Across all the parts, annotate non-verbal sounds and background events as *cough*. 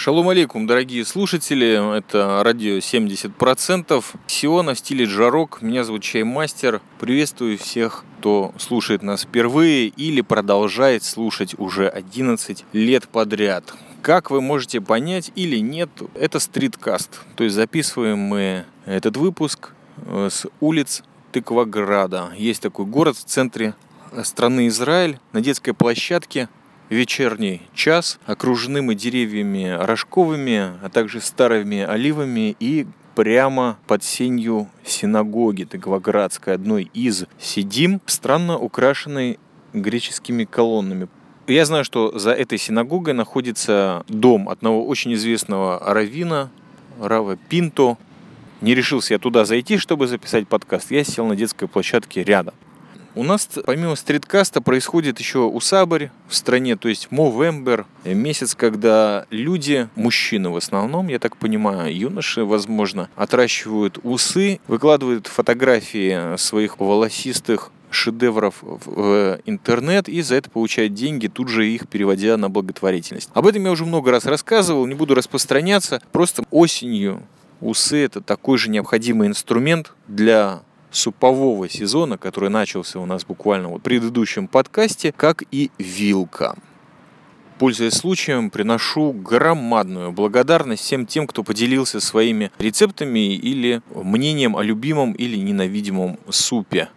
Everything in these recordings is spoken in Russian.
Шалом алейкум, дорогие слушатели, это радио 70%, Сиона в стиле Джарок, меня зовут Чаймастер, приветствую всех, кто слушает нас впервые или продолжает слушать уже 11 лет подряд. Как вы можете понять или нет, это стриткаст, то есть записываем мы этот выпуск э, с улиц Тыкваграда. Есть такой город в центре страны Израиль, на детской площадке вечерний час. Окружены мы деревьями рожковыми, а также старыми оливами и прямо под сенью синагоги Тыгваградской, одной из, сидим странно украшенной греческими колоннами. Я знаю, что за этой синагогой находится дом одного очень известного равина, Рава Пинто. Не решился я туда зайти, чтобы записать подкаст. Я сел на детской площадке рядом. У нас помимо стриткаста происходит еще усабарь в стране, то есть Мовембер, месяц, когда люди, мужчины в основном, я так понимаю, юноши, возможно, отращивают усы, выкладывают фотографии своих волосистых шедевров в интернет и за это получают деньги, тут же их переводя на благотворительность. Об этом я уже много раз рассказывал, не буду распространяться. Просто осенью усы это такой же необходимый инструмент для супового сезона, который начался у нас буквально в предыдущем подкасте, как и вилка. Пользуясь случаем, приношу громадную благодарность всем тем, кто поделился своими рецептами или мнением о любимом или ненавидимом супе.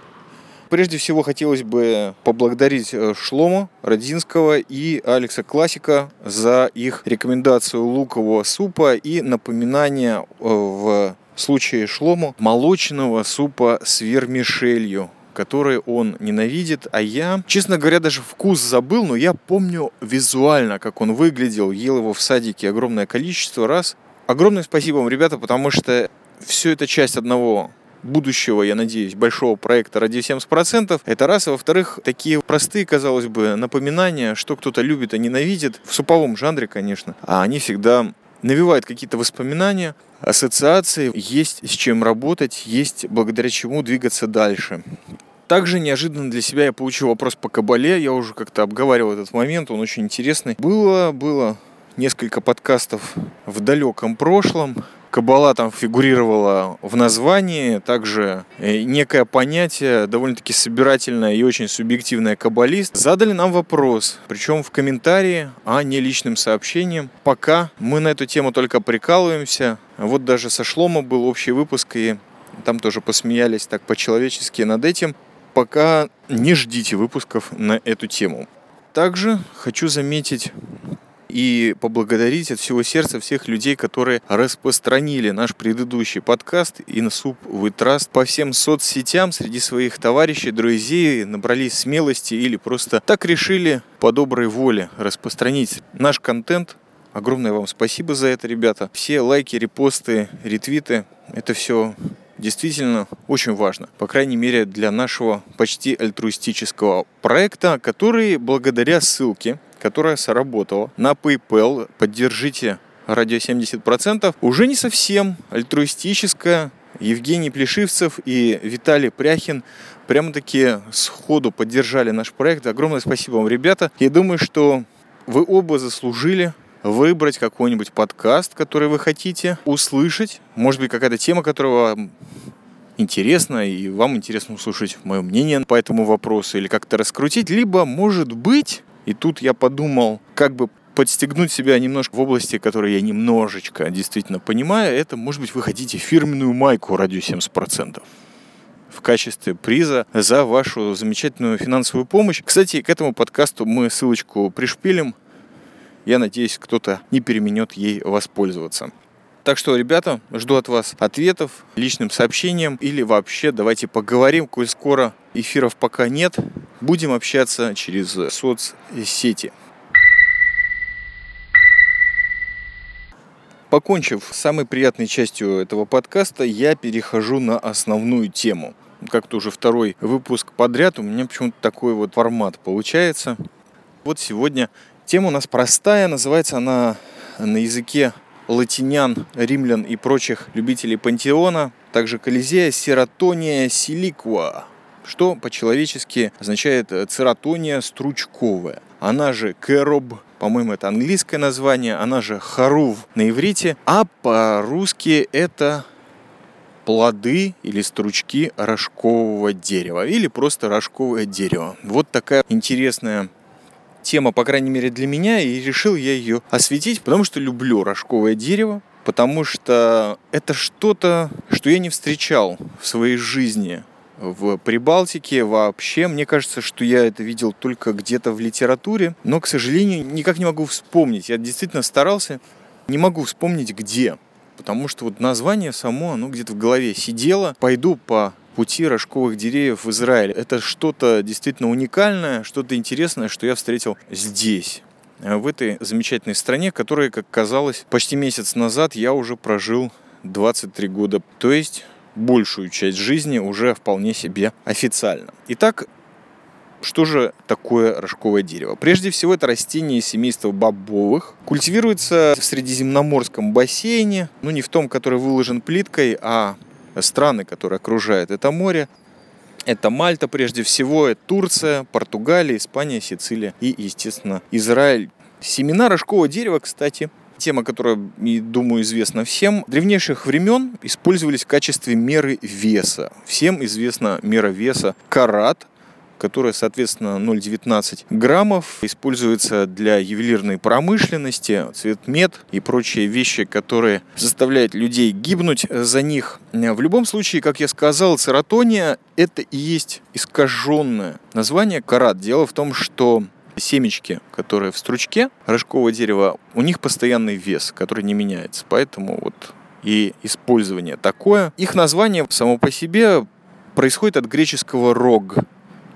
Прежде всего хотелось бы поблагодарить э, Шлома Родинского и Алекса Классика за их рекомендацию лукового супа и напоминание э, в случае Шлому молочного супа с вермишелью который он ненавидит, а я, честно говоря, даже вкус забыл, но я помню визуально, как он выглядел, ел его в садике огромное количество раз. Огромное спасибо вам, ребята, потому что все это часть одного будущего, я надеюсь, большого проекта ради 70%. Это раз. А во-вторых, такие простые, казалось бы, напоминания, что кто-то любит, а ненавидит, в суповом жанре, конечно, а они всегда навевают какие-то воспоминания, ассоциации, есть с чем работать, есть благодаря чему двигаться дальше. Также неожиданно для себя я получил вопрос по Кабале. Я уже как-то обговаривал этот момент, он очень интересный. Было, было несколько подкастов в далеком прошлом. Кабала там фигурировала в названии, также э, некое понятие, довольно-таки собирательное и очень субъективное каббалист. Задали нам вопрос, причем в комментарии, а не личным сообщением. Пока мы на эту тему только прикалываемся. Вот даже со Шлома был общий выпуск, и там тоже посмеялись так по-человечески над этим. Пока не ждите выпусков на эту тему. Также хочу заметить и поблагодарить от всего сердца всех людей, которые распространили наш предыдущий подкаст «Инсуп Вытраст» по всем соцсетям среди своих товарищей, друзей, набрались смелости или просто так решили по доброй воле распространить наш контент Огромное вам спасибо за это, ребята. Все лайки, репосты, ретвиты, это все действительно очень важно. По крайней мере, для нашего почти альтруистического проекта, который благодаря ссылке которая сработала на PayPal. Поддержите радио 70%. Уже не совсем альтруистическая. Евгений Плешивцев и Виталий Пряхин прямо-таки сходу поддержали наш проект. Огромное спасибо вам, ребята. Я думаю, что вы оба заслужили выбрать какой-нибудь подкаст, который вы хотите услышать. Может быть, какая-то тема, которая вам интересна, и вам интересно услышать мое мнение по этому вопросу или как-то раскрутить. Либо, может быть, и тут я подумал, как бы подстегнуть себя немножко в области, которую я немножечко действительно понимаю, это, может быть, вы хотите фирменную майку радио 70% в качестве приза за вашу замечательную финансовую помощь. Кстати, к этому подкасту мы ссылочку пришпилим. Я надеюсь, кто-то не переменет ей воспользоваться. Так что, ребята, жду от вас ответов личным сообщением или вообще давайте поговорим, коль скоро эфиров пока нет. Будем общаться через соцсети. Покончив с самой приятной частью этого подкаста, я перехожу на основную тему. Как-то уже второй выпуск подряд, у меня почему-то такой вот формат получается. Вот сегодня тема у нас простая, называется она на языке латинян, римлян и прочих любителей пантеона, также Колизея, Сератония, Силиква. что по-человечески означает цератония стручковая. Она же кэроб, по-моему, это английское название, она же харув на иврите, а по-русски это плоды или стручки рожкового дерева или просто рожковое дерево. Вот такая интересная тема, по крайней мере для меня, и решил я ее осветить, потому что люблю рожковое дерево, потому что это что-то, что я не встречал в своей жизни в Прибалтике вообще. Мне кажется, что я это видел только где-то в литературе, но, к сожалению, никак не могу вспомнить. Я действительно старался, не могу вспомнить где. Потому что вот название само, оно где-то в голове сидело. Пойду по пути рожковых деревьев в Израиль. Это что-то действительно уникальное, что-то интересное, что я встретил здесь в этой замечательной стране, которая, как казалось, почти месяц назад я уже прожил 23 года. То есть большую часть жизни уже вполне себе официально. Итак, что же такое рожковое дерево? Прежде всего, это растение семейства бобовых. Культивируется в Средиземноморском бассейне, ну не в том, который выложен плиткой, а страны, которые окружают это море. Это Мальта прежде всего, это Турция, Португалия, Испания, Сицилия и, естественно, Израиль. Семена рожкового дерева, кстати, тема, которая, думаю, известна всем, древнейших времен использовались в качестве меры веса. Всем известна мера веса карат, которая, соответственно, 0,19 граммов, используется для ювелирной промышленности, цветмет и прочие вещи, которые заставляют людей гибнуть за них. В любом случае, как я сказал, цератония – это и есть искаженное название карат. Дело в том, что семечки, которые в стручке рожкового дерева, у них постоянный вес, который не меняется. Поэтому вот и использование такое. Их название само по себе происходит от греческого рог,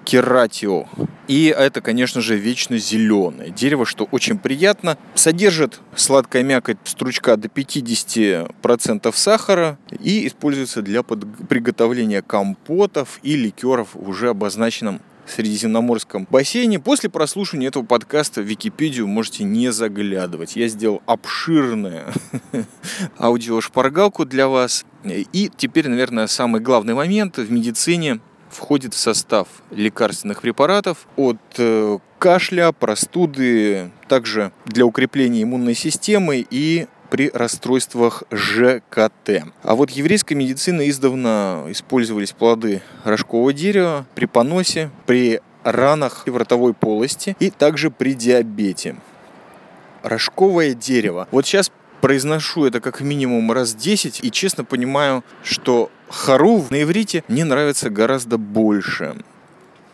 кератио. И это, конечно же, вечно зеленое дерево, что очень приятно. Содержит сладкая мякоть стручка до 50% сахара и используется для приготовления компотов и ликеров в уже обозначенном Средиземноморском бассейне. После прослушивания этого подкаста в Википедию можете не заглядывать. Я сделал обширную *laughs* аудиошпаргалку для вас. И теперь, наверное, самый главный момент в медицине входит в состав лекарственных препаратов от э, кашля, простуды, также для укрепления иммунной системы и при расстройствах ЖКТ. А вот еврейской медицины издавна использовались плоды рожкового дерева при поносе, при ранах в ротовой полости и также при диабете. Рожковое дерево. Вот сейчас произношу это как минимум раз 10 и честно понимаю, что Хару на иврите мне нравится гораздо больше.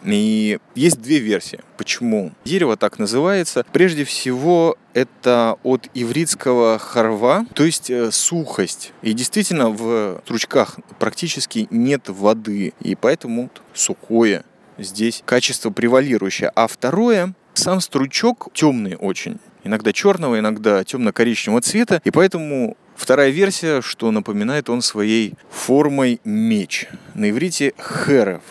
И есть две версии, почему дерево так называется. Прежде всего, это от ивритского харва, то есть э, сухость. И действительно, в стручках практически нет воды, и поэтому сухое здесь качество превалирующее. А второе, сам стручок темный очень иногда черного, иногда темно-коричневого цвета, и поэтому Вторая версия, что напоминает он своей формой меч. На иврите херев.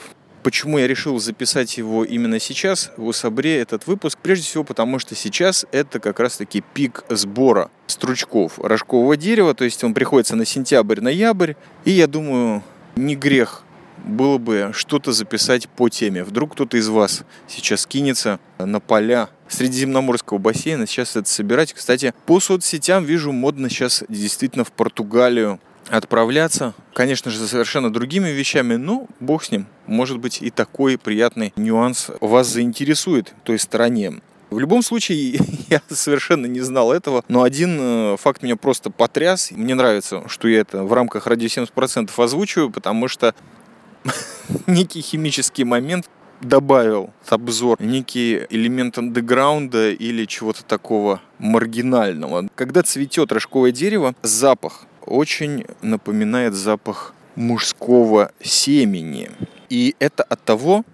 Почему я решил записать его именно сейчас, в Усабре, этот выпуск? Прежде всего, потому что сейчас это как раз-таки пик сбора стручков рожкового дерева, то есть он приходится на сентябрь-ноябрь, и я думаю, не грех было бы что-то записать по теме. Вдруг кто-то из вас сейчас кинется на поля Средиземноморского бассейна, сейчас это собирать. Кстати, по соцсетям вижу модно сейчас действительно в Португалию отправляться. Конечно же, за совершенно другими вещами, но бог с ним. Может быть и такой приятный нюанс вас заинтересует той стороне. В любом случае, *laughs* я совершенно не знал этого, но один э, факт меня просто потряс. Мне нравится, что я это в рамках радио 70% озвучиваю, потому что *laughs* некий химический момент добавил в обзор некий элемент андеграунда или чего-то такого маргинального. Когда цветет рожковое дерево, запах очень напоминает запах мужского семени. И это от того,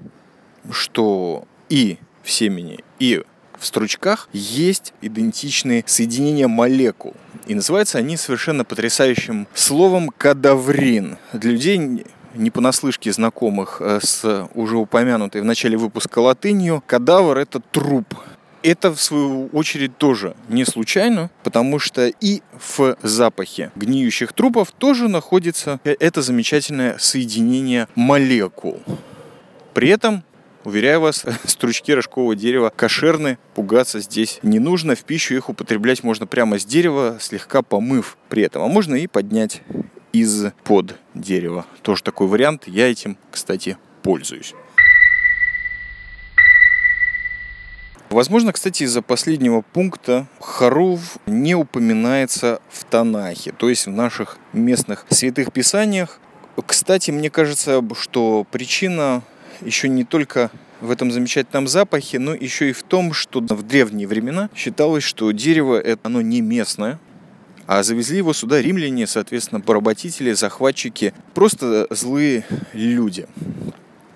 что и в семени, и в стручках есть идентичные соединения молекул. И называются они совершенно потрясающим словом кадаврин. Для людей не понаслышке знакомых э, с уже упомянутой в начале выпуска латынью, кадавр – это труп. Это, в свою очередь, тоже не случайно, потому что и в запахе гниющих трупов тоже находится это замечательное соединение молекул. При этом Уверяю вас, *laughs* стручки рожкового дерева кошерны, пугаться здесь не нужно. В пищу их употреблять можно прямо с дерева, слегка помыв при этом. А можно и поднять из-под дерева. Тоже такой вариант. Я этим, кстати, пользуюсь. Возможно, кстати, из-за последнего пункта Харув не упоминается в Танахе, то есть в наших местных святых писаниях. Кстати, мне кажется, что причина еще не только в этом замечательном запахе, но еще и в том, что в древние времена считалось, что дерево это оно не местное, а завезли его сюда римляне, соответственно, поработители, захватчики, просто злые люди.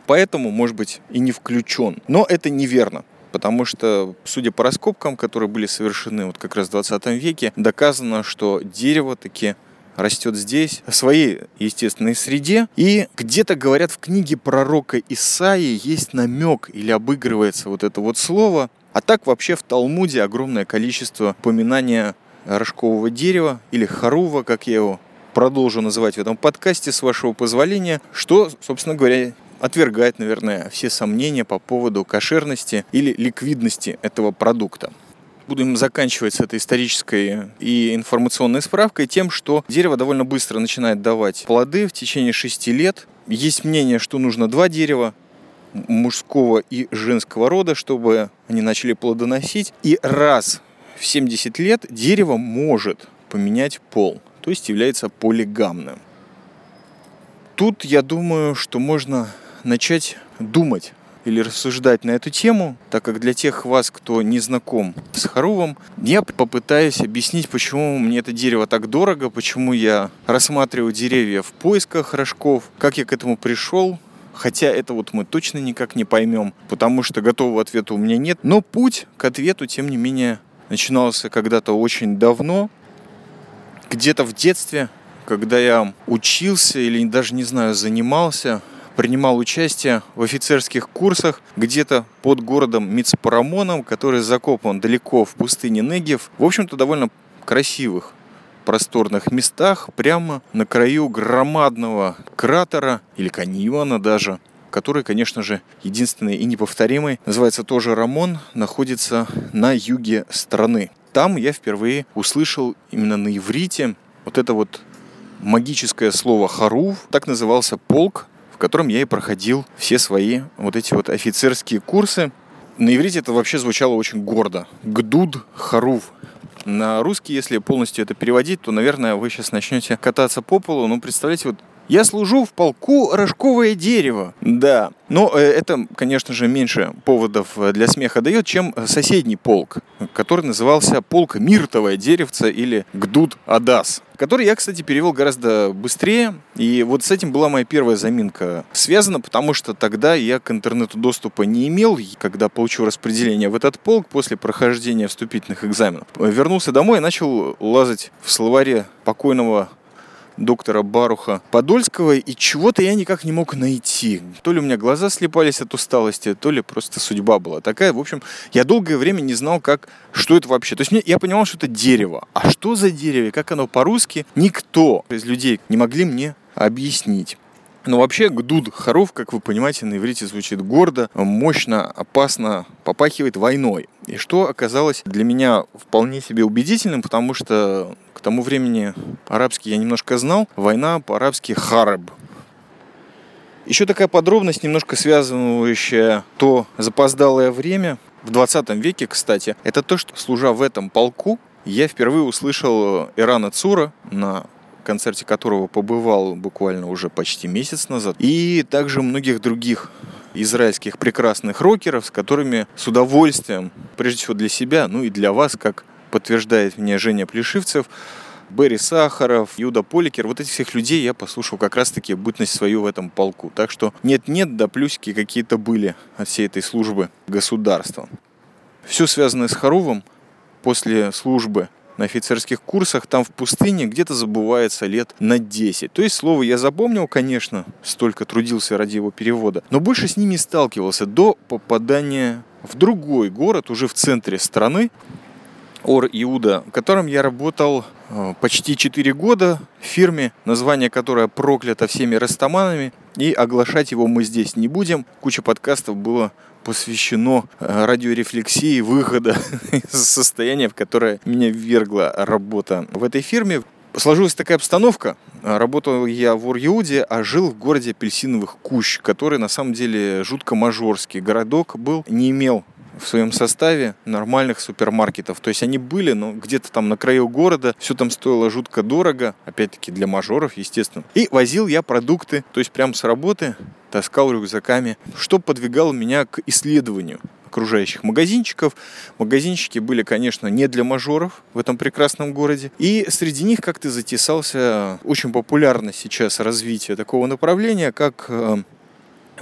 Поэтому, может быть, и не включен. Но это неверно потому что, судя по раскопкам, которые были совершены вот как раз в 20 веке, доказано, что дерево таки растет здесь, в своей естественной среде. И где-то, говорят, в книге пророка Исаии есть намек или обыгрывается вот это вот слово. А так вообще в Талмуде огромное количество упоминания рожкового дерева или харува, как я его продолжу называть в этом подкасте, с вашего позволения, что, собственно говоря, отвергает, наверное, все сомнения по поводу кошерности или ликвидности этого продукта. Будем заканчивать с этой исторической и информационной справкой тем, что дерево довольно быстро начинает давать плоды в течение 6 лет. Есть мнение, что нужно два дерева, мужского и женского рода, чтобы они начали плодоносить. И раз в 70 лет дерево может поменять пол, то есть является полигамным. Тут я думаю, что можно начать думать или рассуждать на эту тему, так как для тех вас, кто не знаком с Харувом, я попытаюсь объяснить, почему мне это дерево так дорого, почему я рассматриваю деревья в поисках рожков, как я к этому пришел, Хотя это вот мы точно никак не поймем, потому что готового ответа у меня нет. Но путь к ответу, тем не менее, начинался когда-то очень давно, где-то в детстве, когда я учился или даже, не знаю, занимался принимал участие в офицерских курсах где-то под городом Мицпарамоном, который закопан далеко в пустыне Негев. В общем-то, довольно красивых просторных местах, прямо на краю громадного кратера или каньона даже, который, конечно же, единственный и неповторимый, называется тоже Рамон, находится на юге страны. Там я впервые услышал именно на иврите вот это вот магическое слово «харув». Так назывался полк, котором я и проходил все свои вот эти вот офицерские курсы. На иврите это вообще звучало очень гордо. Гдуд Харув. На русский, если полностью это переводить, то, наверное, вы сейчас начнете кататься по полу. Ну, представляете, вот я служу в полку рожковое дерево. Да. Но э, это, конечно же, меньше поводов э, для смеха дает, чем соседний полк, который назывался полк Миртовое деревце или Гдуд Адас который я, кстати, перевел гораздо быстрее. И вот с этим была моя первая заминка связана, потому что тогда я к интернету доступа не имел, когда получил распределение в этот полк после прохождения вступительных экзаменов. Вернулся домой и начал лазать в словаре покойного доктора Баруха Подольского, и чего-то я никак не мог найти. То ли у меня глаза слепались от усталости, то ли просто судьба была такая. В общем, я долгое время не знал, как, что это вообще. То есть мне, я понимал, что это дерево. А что за дерево, как оно по-русски, никто из людей не могли мне объяснить. Но вообще гдуд хоров, как вы понимаете, на иврите звучит гордо, мощно, опасно, попахивает войной. И что оказалось для меня вполне себе убедительным, потому что к тому времени арабский я немножко знал. Война по-арабски хараб. Еще такая подробность, немножко связывающая то запоздалое время, в 20 веке, кстати, это то, что служа в этом полку, я впервые услышал Ирана Цура на концерте которого побывал буквально уже почти месяц назад, и также многих других израильских прекрасных рокеров, с которыми с удовольствием, прежде всего для себя, ну и для вас, как подтверждает мне Женя Плешивцев, Берри Сахаров, Юда Поликер, вот этих всех людей я послушал как раз-таки бытность свою в этом полку. Так что нет-нет, да плюсики какие-то были от всей этой службы государства. Все связанное с Харувом после службы на офицерских курсах, там в пустыне где-то забывается лет на 10. То есть слово я запомнил, конечно, столько трудился ради его перевода, но больше с ними сталкивался до попадания в другой город, уже в центре страны, Ор-Иуда, в котором я работал э, почти 4 года в фирме, название которой проклято всеми растаманами. И оглашать его мы здесь не будем. Куча подкастов было посвящено э, радиорефлексии выхода *laughs* из состояния, в которое меня ввергла работа в этой фирме. Сложилась такая обстановка. Работал я в Ур-Яуде, а жил в городе Апельсиновых Кущ, который на самом деле жутко мажорский городок был, не имел в своем составе нормальных супермаркетов. То есть они были, но где-то там на краю города, все там стоило жутко дорого, опять-таки для мажоров, естественно. И возил я продукты, то есть прям с работы таскал рюкзаками, что подвигало меня к исследованию окружающих магазинчиков. Магазинчики были, конечно, не для мажоров в этом прекрасном городе. И среди них как-то затесался очень популярно сейчас развитие такого направления, как э,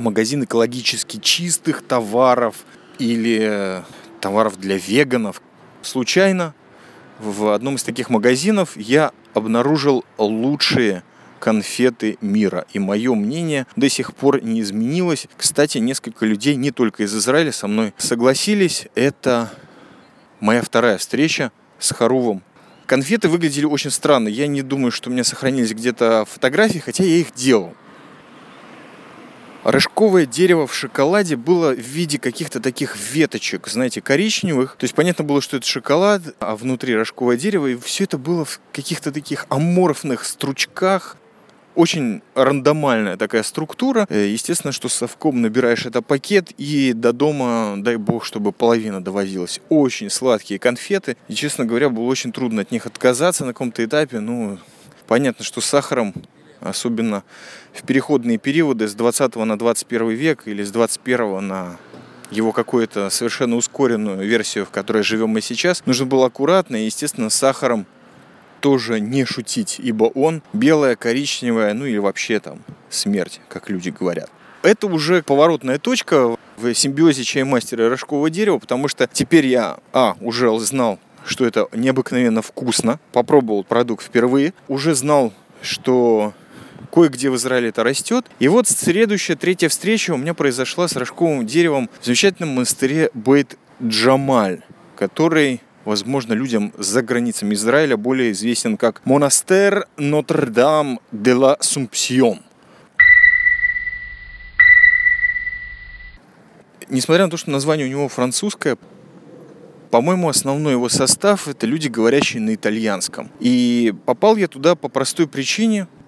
магазин экологически чистых товаров или товаров для веганов. Случайно в одном из таких магазинов я обнаружил лучшие конфеты мира. И мое мнение до сих пор не изменилось. Кстати, несколько людей не только из Израиля со мной согласились. Это моя вторая встреча с Харувом. Конфеты выглядели очень странно. Я не думаю, что у меня сохранились где-то фотографии, хотя я их делал. Рожковое дерево в шоколаде было в виде каких-то таких веточек, знаете, коричневых. То есть понятно было, что это шоколад, а внутри рожковое дерево. И все это было в каких-то таких аморфных стручках очень рандомальная такая структура. Э, естественно, что совком набираешь это пакет и до дома, дай бог, чтобы половина довозилась. Очень сладкие конфеты. И, честно говоря, было очень трудно от них отказаться на каком-то этапе. Ну, понятно, что с сахаром особенно в переходные периоды с 20 на 21 век или с 21 на его какую-то совершенно ускоренную версию, в которой живем мы сейчас, нужно было аккуратно и, естественно, с сахаром тоже не шутить, ибо он белая, коричневая, ну или вообще там смерть, как люди говорят. Это уже поворотная точка в симбиозе чаймастера и рожкового дерева, потому что теперь я, а, уже знал, что это необыкновенно вкусно, попробовал продукт впервые, уже знал, что кое-где в Израиле это растет. И вот следующая, третья встреча у меня произошла с рожковым деревом в замечательном монастыре Бейт Джамаль, который возможно, людям за границами Израиля более известен как Монастер Нотр-Дам де ла Сумпсион. Несмотря на то, что название у него французское, по-моему, основной его состав – это люди, говорящие на итальянском. И попал я туда по простой причине –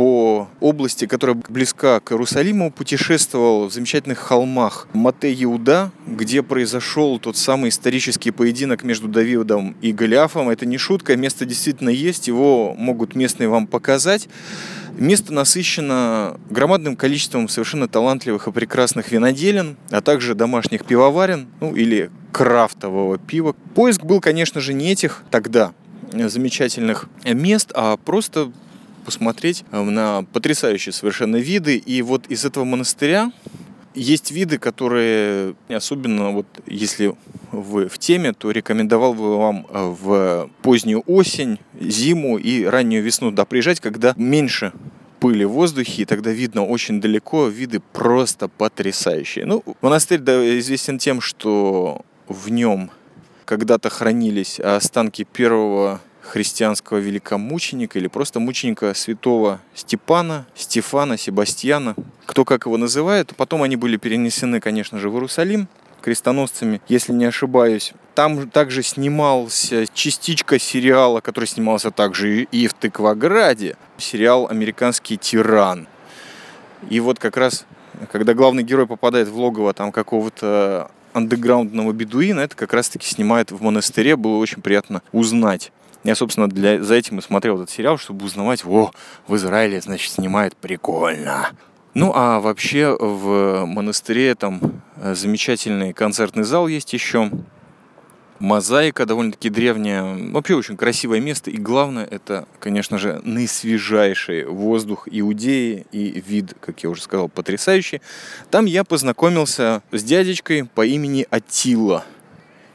по области, которая близка к Иерусалиму, путешествовал в замечательных холмах Мате-Иуда, где произошел тот самый исторический поединок между Давидом и Голиафом. Это не шутка, место действительно есть, его могут местные вам показать. Место насыщено громадным количеством совершенно талантливых и прекрасных виноделин, а также домашних пивоварен, ну или крафтового пива. Поиск был, конечно же, не этих тогда замечательных мест, а просто посмотреть э, на потрясающие совершенно виды. И вот из этого монастыря есть виды, которые, особенно вот если вы в теме, то рекомендовал бы вам э, в позднюю осень, зиму и раннюю весну да, приезжать, когда меньше пыли в воздухе, и тогда видно очень далеко, виды просто потрясающие. Ну, монастырь да, известен тем, что в нем когда-то хранились останки первого христианского великомученика или просто мученика святого Степана, Стефана, Себастьяна, кто как его называет. Потом они были перенесены, конечно же, в Иерусалим крестоносцами, если не ошибаюсь. Там также снимался частичка сериала, который снимался также и в Тыкваграде. Сериал «Американский тиран». И вот как раз, когда главный герой попадает в логово там какого-то андеграундного бедуина, это как раз-таки снимает в монастыре. Было очень приятно узнать. Я, собственно, для, за этим и смотрел этот сериал, чтобы узнавать, о, в Израиле, значит, снимает прикольно. Ну, а вообще в монастыре там э, замечательный концертный зал есть еще. Мозаика довольно-таки древняя. Вообще очень красивое место. И главное, это, конечно же, наисвежайший воздух Иудеи и вид, как я уже сказал, потрясающий. Там я познакомился с дядечкой по имени Атила –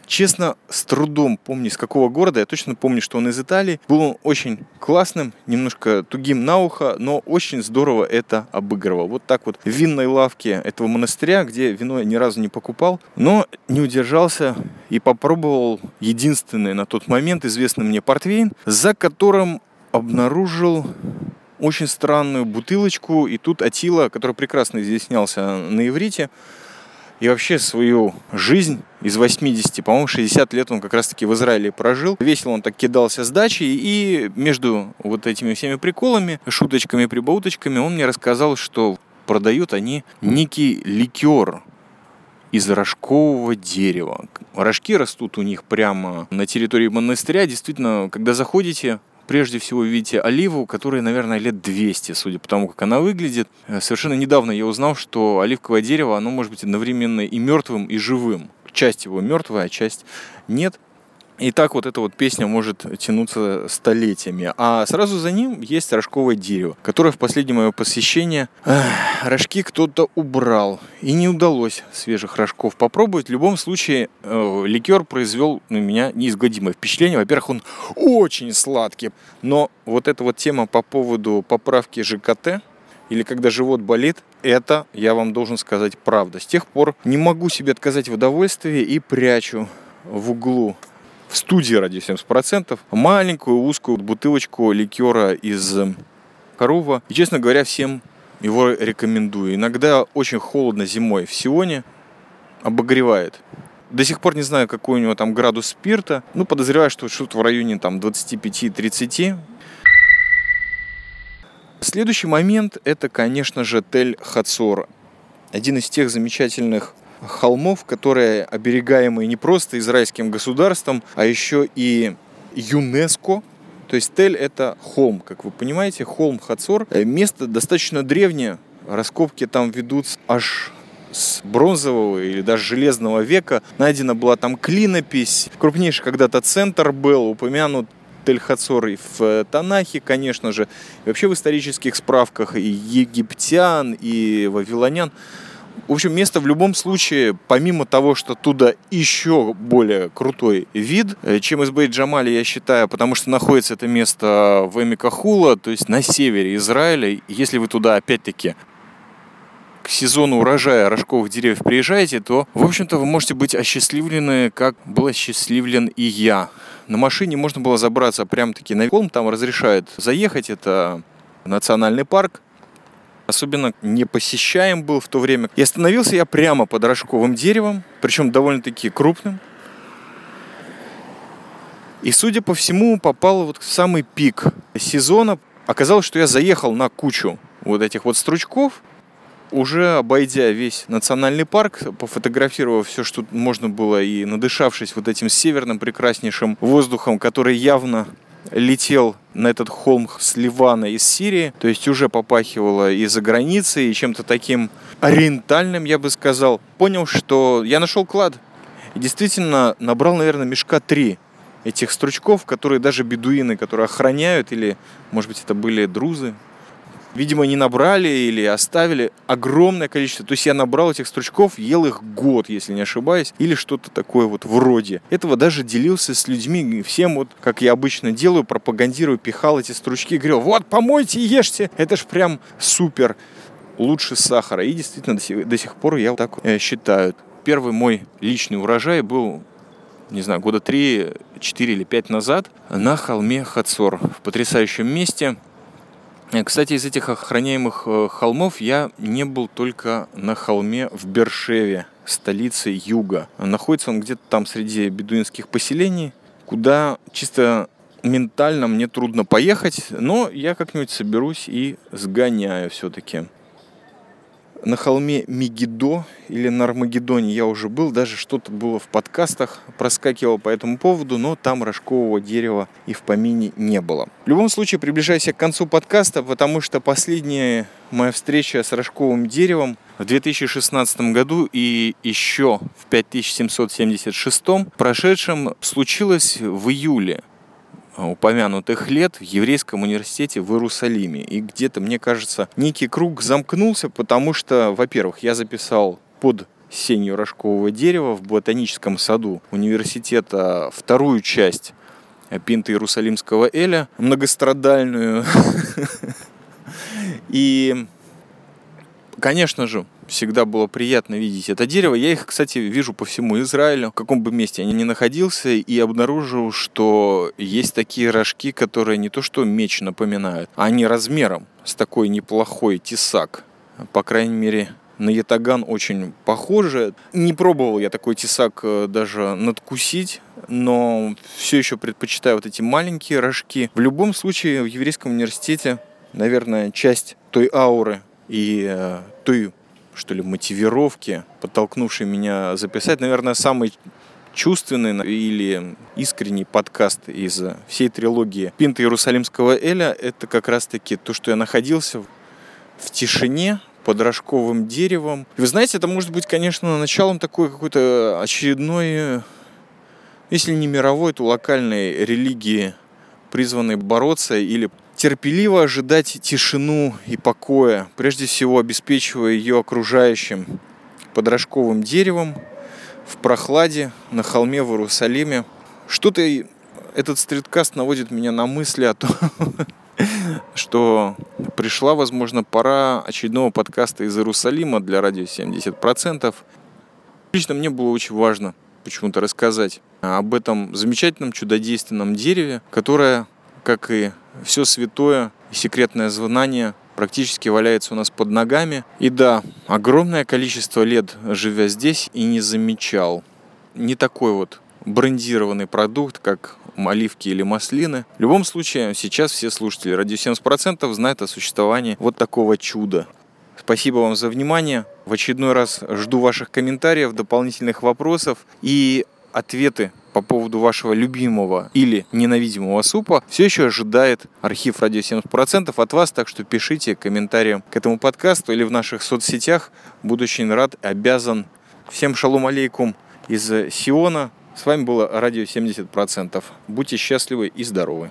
Честно, с трудом помню, из какого города. Я точно помню, что он из Италии. Был он очень классным, немножко тугим на ухо, но очень здорово это обыгрывал. Вот так вот в винной лавке этого монастыря, где вино я ни разу не покупал, но не удержался и попробовал единственный на тот момент известный мне портвейн, за которым обнаружил очень странную бутылочку, и тут Атила, который прекрасно изъяснялся на иврите, и вообще свою жизнь из 80, по-моему, 60 лет он как раз-таки в Израиле прожил. Весело он так кидался с дачи, и между вот этими всеми приколами, шуточками, прибауточками он мне рассказал, что продают они некий ликер из рожкового дерева. Рожки растут у них прямо на территории монастыря. Действительно, когда заходите, прежде всего видите оливу, которой, наверное, лет 200, судя по тому, как она выглядит. Э, совершенно недавно я узнал, что оливковое дерево, оно может быть одновременно и мертвым, и живым. Часть его мертвая, а часть нет. И так вот эта вот песня может тянуться столетиями. А сразу за ним есть рожковое дерево, которое в последнее мое посещение эх, рожки кто-то убрал. И не удалось свежих рожков попробовать. В любом случае, э, ликер произвел на меня неизгладимое впечатление. Во-первых, он очень сладкий. Но вот эта вот тема по поводу поправки ЖКТ, или когда живот болит, это, я вам должен сказать, правда. С тех пор не могу себе отказать в удовольствии и прячу в углу в студии ради 70%, маленькую узкую бутылочку ликера из корова. И, честно говоря, всем его рекомендую. Иногда очень холодно зимой в Сионе, обогревает. До сих пор не знаю, какой у него там градус спирта. Ну, подозреваю, что что-то в районе там 25-30. Следующий момент это, конечно же, Тель Хацор. Один из тех замечательных холмов, которые оберегаемые не просто израильским государством, а еще и ЮНЕСКО. То есть Тель это холм, как вы понимаете, холм Хацор. Э, место достаточно древнее, раскопки там ведутся аж с бронзового или даже железного века. Найдена была там клинопись. Крупнейший когда-то центр был, упомянут Тель-Хацор и в э, Танахе, конечно же, и вообще в исторических справках и египтян, и вавилонян. В общем, место в любом случае, помимо того, что туда еще более крутой вид, э, чем из Бейт-Джамали, я считаю, потому что находится это место в Эмикахула, то есть на севере Израиля. Если вы туда, опять-таки, к сезону урожая рожковых деревьев приезжаете, то, в общем-то, вы можете быть осчастливлены, как был осчастливлен и я. На машине можно было забраться прям-таки на холм, там разрешают заехать, это национальный парк, особенно не посещаем был в то время. И остановился я прямо под рожковым деревом, причем довольно-таки крупным. И, судя по всему, попал вот в самый пик сезона. Оказалось, что я заехал на кучу вот этих вот стручков, уже обойдя весь национальный парк, пофотографировав все, что можно было, и надышавшись вот этим северным прекраснейшим воздухом, который явно летел на этот холм с Ливана из Сирии, то есть уже попахивало и за границей, и чем-то таким ориентальным, я бы сказал. Понял, что я нашел клад. И действительно набрал, наверное, мешка три этих стручков, которые даже бедуины, которые охраняют, или, может быть, это были друзы, видимо, не набрали или оставили огромное количество. То есть я набрал этих стручков, ел их год, если не ошибаюсь, или что-то такое вот вроде. Этого даже делился с людьми, всем вот, как я обычно делаю, пропагандирую, пихал эти стручки, говорил, вот, помойте и ешьте, это ж прям супер, лучше сахара. И действительно, до сих, до сих пор я так э, считаю. Первый мой личный урожай был не знаю, года 3, 4 или 5 назад на холме Хацор в потрясающем месте. Э, кстати, из этих охраняемых э, холмов я не был только на холме в Бершеве, столице юга. Находится он где-то там среди бедуинских поселений, куда чисто ментально мне трудно поехать, но я как-нибудь соберусь и сгоняю все-таки на холме Мегидо или на Армагеддоне я уже был, даже что-то было в подкастах, проскакивал по этому поводу, но там рожкового дерева и в помине не было. В любом случае, приближайся к концу подкаста, потому что последняя моя встреча с рожковым деревом в 2016 году и еще в 5776 прошедшем случилась в июле упомянутых лет в еврейском университете в Иерусалиме. И где-то, мне кажется, некий круг замкнулся, потому что, во-первых, я записал под сенью рожкового дерева в ботаническом саду университета вторую часть Пинта Иерусалимского Эля, многострадальную. *laughs* И, конечно же, всегда было приятно видеть это дерево. Я их, кстати, вижу по всему Израилю, в каком бы месте я ни находился, и обнаружил, что есть такие рожки, которые не то что меч напоминают, а они размером с такой неплохой тесак. По крайней мере, на ятаган очень похоже. Не пробовал я такой тесак э, даже надкусить, но все еще предпочитаю вот эти маленькие рожки. В любом случае, в еврейском университете, наверное, часть той ауры и э, той что ли, мотивировки, подтолкнувшей меня записать, наверное, самый чувственный или искренний подкаст из всей трилогии Пинта Иерусалимского Эля, это как раз-таки то, что я находился в тишине, под рожковым деревом. вы знаете, это может быть, конечно, началом такой какой-то очередной, если не мировой, то локальной религии, призванной бороться или терпеливо ожидать тишину и покоя, прежде всего обеспечивая ее окружающим под рожковым деревом, в прохладе, на холме в Иерусалиме. Что-то этот стриткаст наводит меня на мысли о том, *laughs* что пришла, возможно, пора очередного подкаста из Иерусалима для радио 70%. Лично мне было очень важно почему-то рассказать об этом замечательном чудодейственном дереве, которое, как и все святое и секретное знание практически валяется у нас под ногами. И да, огромное количество лет живя здесь и не замечал. Не такой вот брендированный продукт, как оливки или маслины. В любом случае, сейчас все слушатели радио 70% знают о существовании вот такого чуда. Спасибо вам за внимание. В очередной раз жду ваших комментариев, дополнительных вопросов и ответы по поводу вашего любимого или ненавидимого супа все еще ожидает архив радио 70% от вас, так что пишите комментарии к этому подкасту или в наших соцсетях. Буду очень рад, обязан. Всем шалом алейкум из Сиона. С вами было радио 70%. Будьте счастливы и здоровы.